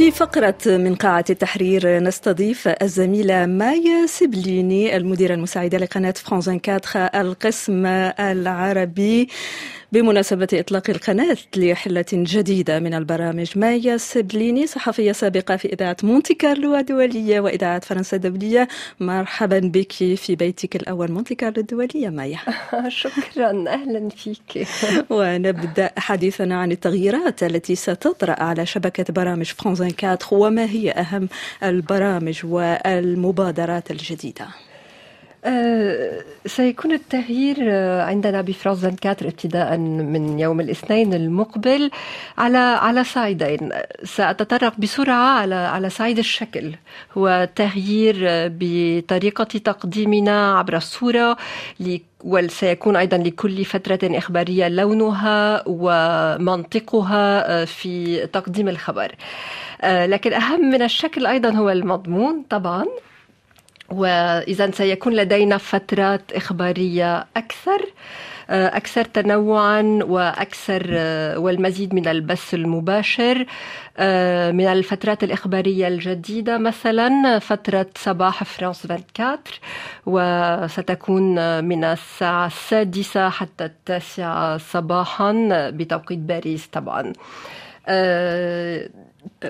في فقرة من قاعة التحرير نستضيف الزميلة مايا سبليني المديرة المساعدة لقناة فرانس 24 القسم العربي. بمناسبة إطلاق القناة لحلة جديدة من البرامج مايا سبليني صحفية سابقة في إذاعة مونتي كارلو الدولية وإذاعة فرنسا الدولية. مرحبا بك في بيتك الأول مونتي كارلو الدولية مايا. شكرا أهلا فيك. ونبدأ حديثنا عن التغييرات التي ستطرأ على شبكة برامج فرانس 24 وما هي أهم البرامج والمبادرات الجديدة. سيكون التغيير عندنا بفرانس 24 ابتداء من يوم الاثنين المقبل على على صعيدين سأتطرق بسرعة على على صعيد الشكل. هو تغيير بطريقة تقديمنا عبر الصورة وسيكون أيضا لكل فترة إخبارية لونها ومنطقها في تقديم الخبر. لكن أهم من الشكل أيضا هو المضمون طبعا. واذا سيكون لدينا فترات إخبارية أكثر أكثر تنوعا وأكثر والمزيد من البث المباشر من الفترات الإخبارية الجديدة مثلا فترة صباح فرانس 24 وستكون من الساعة السادسة حتى التاسعة صباحا بتوقيت باريس طبعا.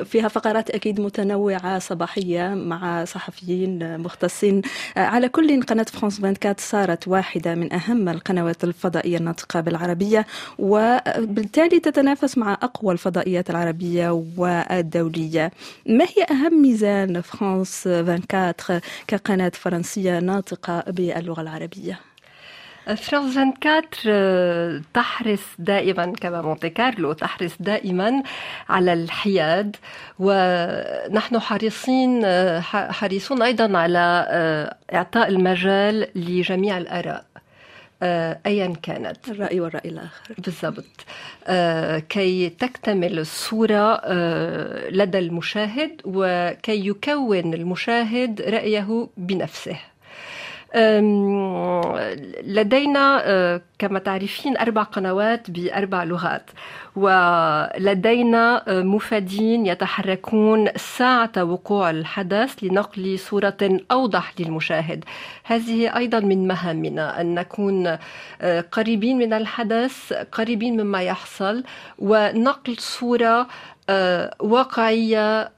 فيها فقرات أكيد متنوعة صباحية مع صحفيين مختصين على كل قناة فرانس 24 صارت واحدة من أهم القنوات الفضائية الناطقة بالعربية وبالتالي تتنافس مع أقوى الفضائيات العربية والدولية ما هي أهم ميزة فرانس 24 كقناة فرنسية ناطقة باللغة العربية؟ فرانس 24 تحرص دائما كما مونتي كارلو تحرص دائما على الحياد ونحن حريصين حريصون أيضا على اعطاء المجال لجميع الاراء ايا كانت الراي والراي الآخر بالضبط كي تكتمل الصورة لدى المشاهد وكي يكون المشاهد رايه بنفسه لدينا كما تعرفين أربع قنوات بأربع لغات. ولدينا مفادين يتحركون ساعة وقوع الحدث لنقل صورة أوضح للمشاهد. هذه أيضا من مهامنا أن نكون قريبين من الحدث قريبين مما يحصل ونقل صورة واقعية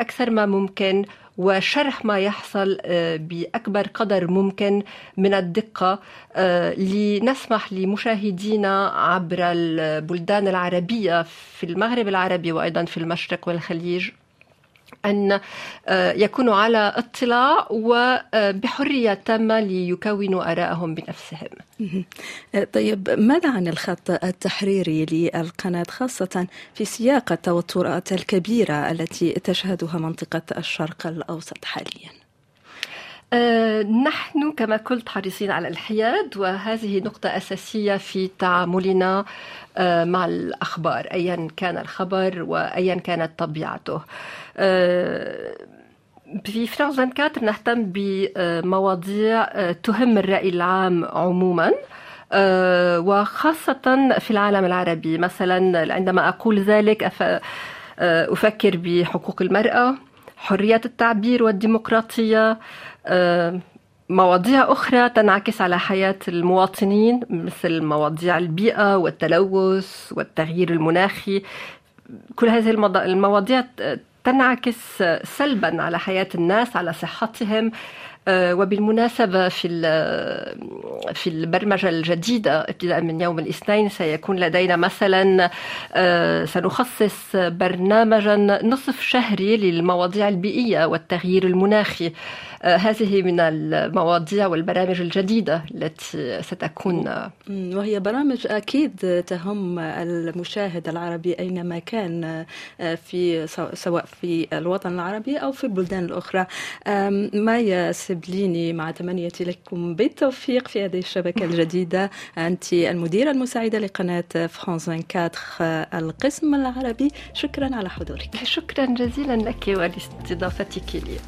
أكثر ما ممكن وشرح ما يحصل بأكبر قدر ممكن من الدقة لنسمح لمشاهدينا عبر البلدان العربية في المغرب العربي وأيضا في المشرق والخليج. أن يكونوا على اطلاع وبحرية تامة ليكونوا آراءهم بنفسهم طيب ماذا عن الخط التحريري للقناة خاصة في سياق التوترات الكبيرة التي تشهدها منطقة الشرق الأوسط حالياً؟ أه نحن كما قلت حريصين على الحياد وهذه نقطة أساسية في تعاملنا أه مع الأخبار أيا كان الخبر وأيا كانت طبيعته. أه في فرانس 24 نهتم بمواضيع تهم الرأي العام عموما وخاصة في العالم العربي. مثلا عندما أقول ذلك أفكر بحقوق المرأة حرية التعبير والديمقراطية مواضيع أخرى تنعكس على حياة المواطنين مثل مواضيع البيئة والتلوث والتغيير المناخي. كل هذه المواضيع تنعكس سلبا على حياة الناس على صحتهم. وبالمناسبة في في البرمجة الجديدة ابتداء من يوم الاثنين سيكون لدينا مثلا سنخصص برنامجا نصف شهري للمواضيع البيئية والتغيير المناخي. هذه من المواضيع والبرامج الجديدة التي ستكون. وهي برامج أكيد تهم المشاهد العربي أينما كان في سواء في الوطن العربي أو في البلدان الأخرى. مايا سبليني مع تمنيتي لكم بالتوفيق في هذه الشبكة الجديدة. أنت المديرة المساعدة لقناة فرانس 24 القسم العربي. شكرا على حضورك. شكرا جزيلا لك ولاستضافتك لي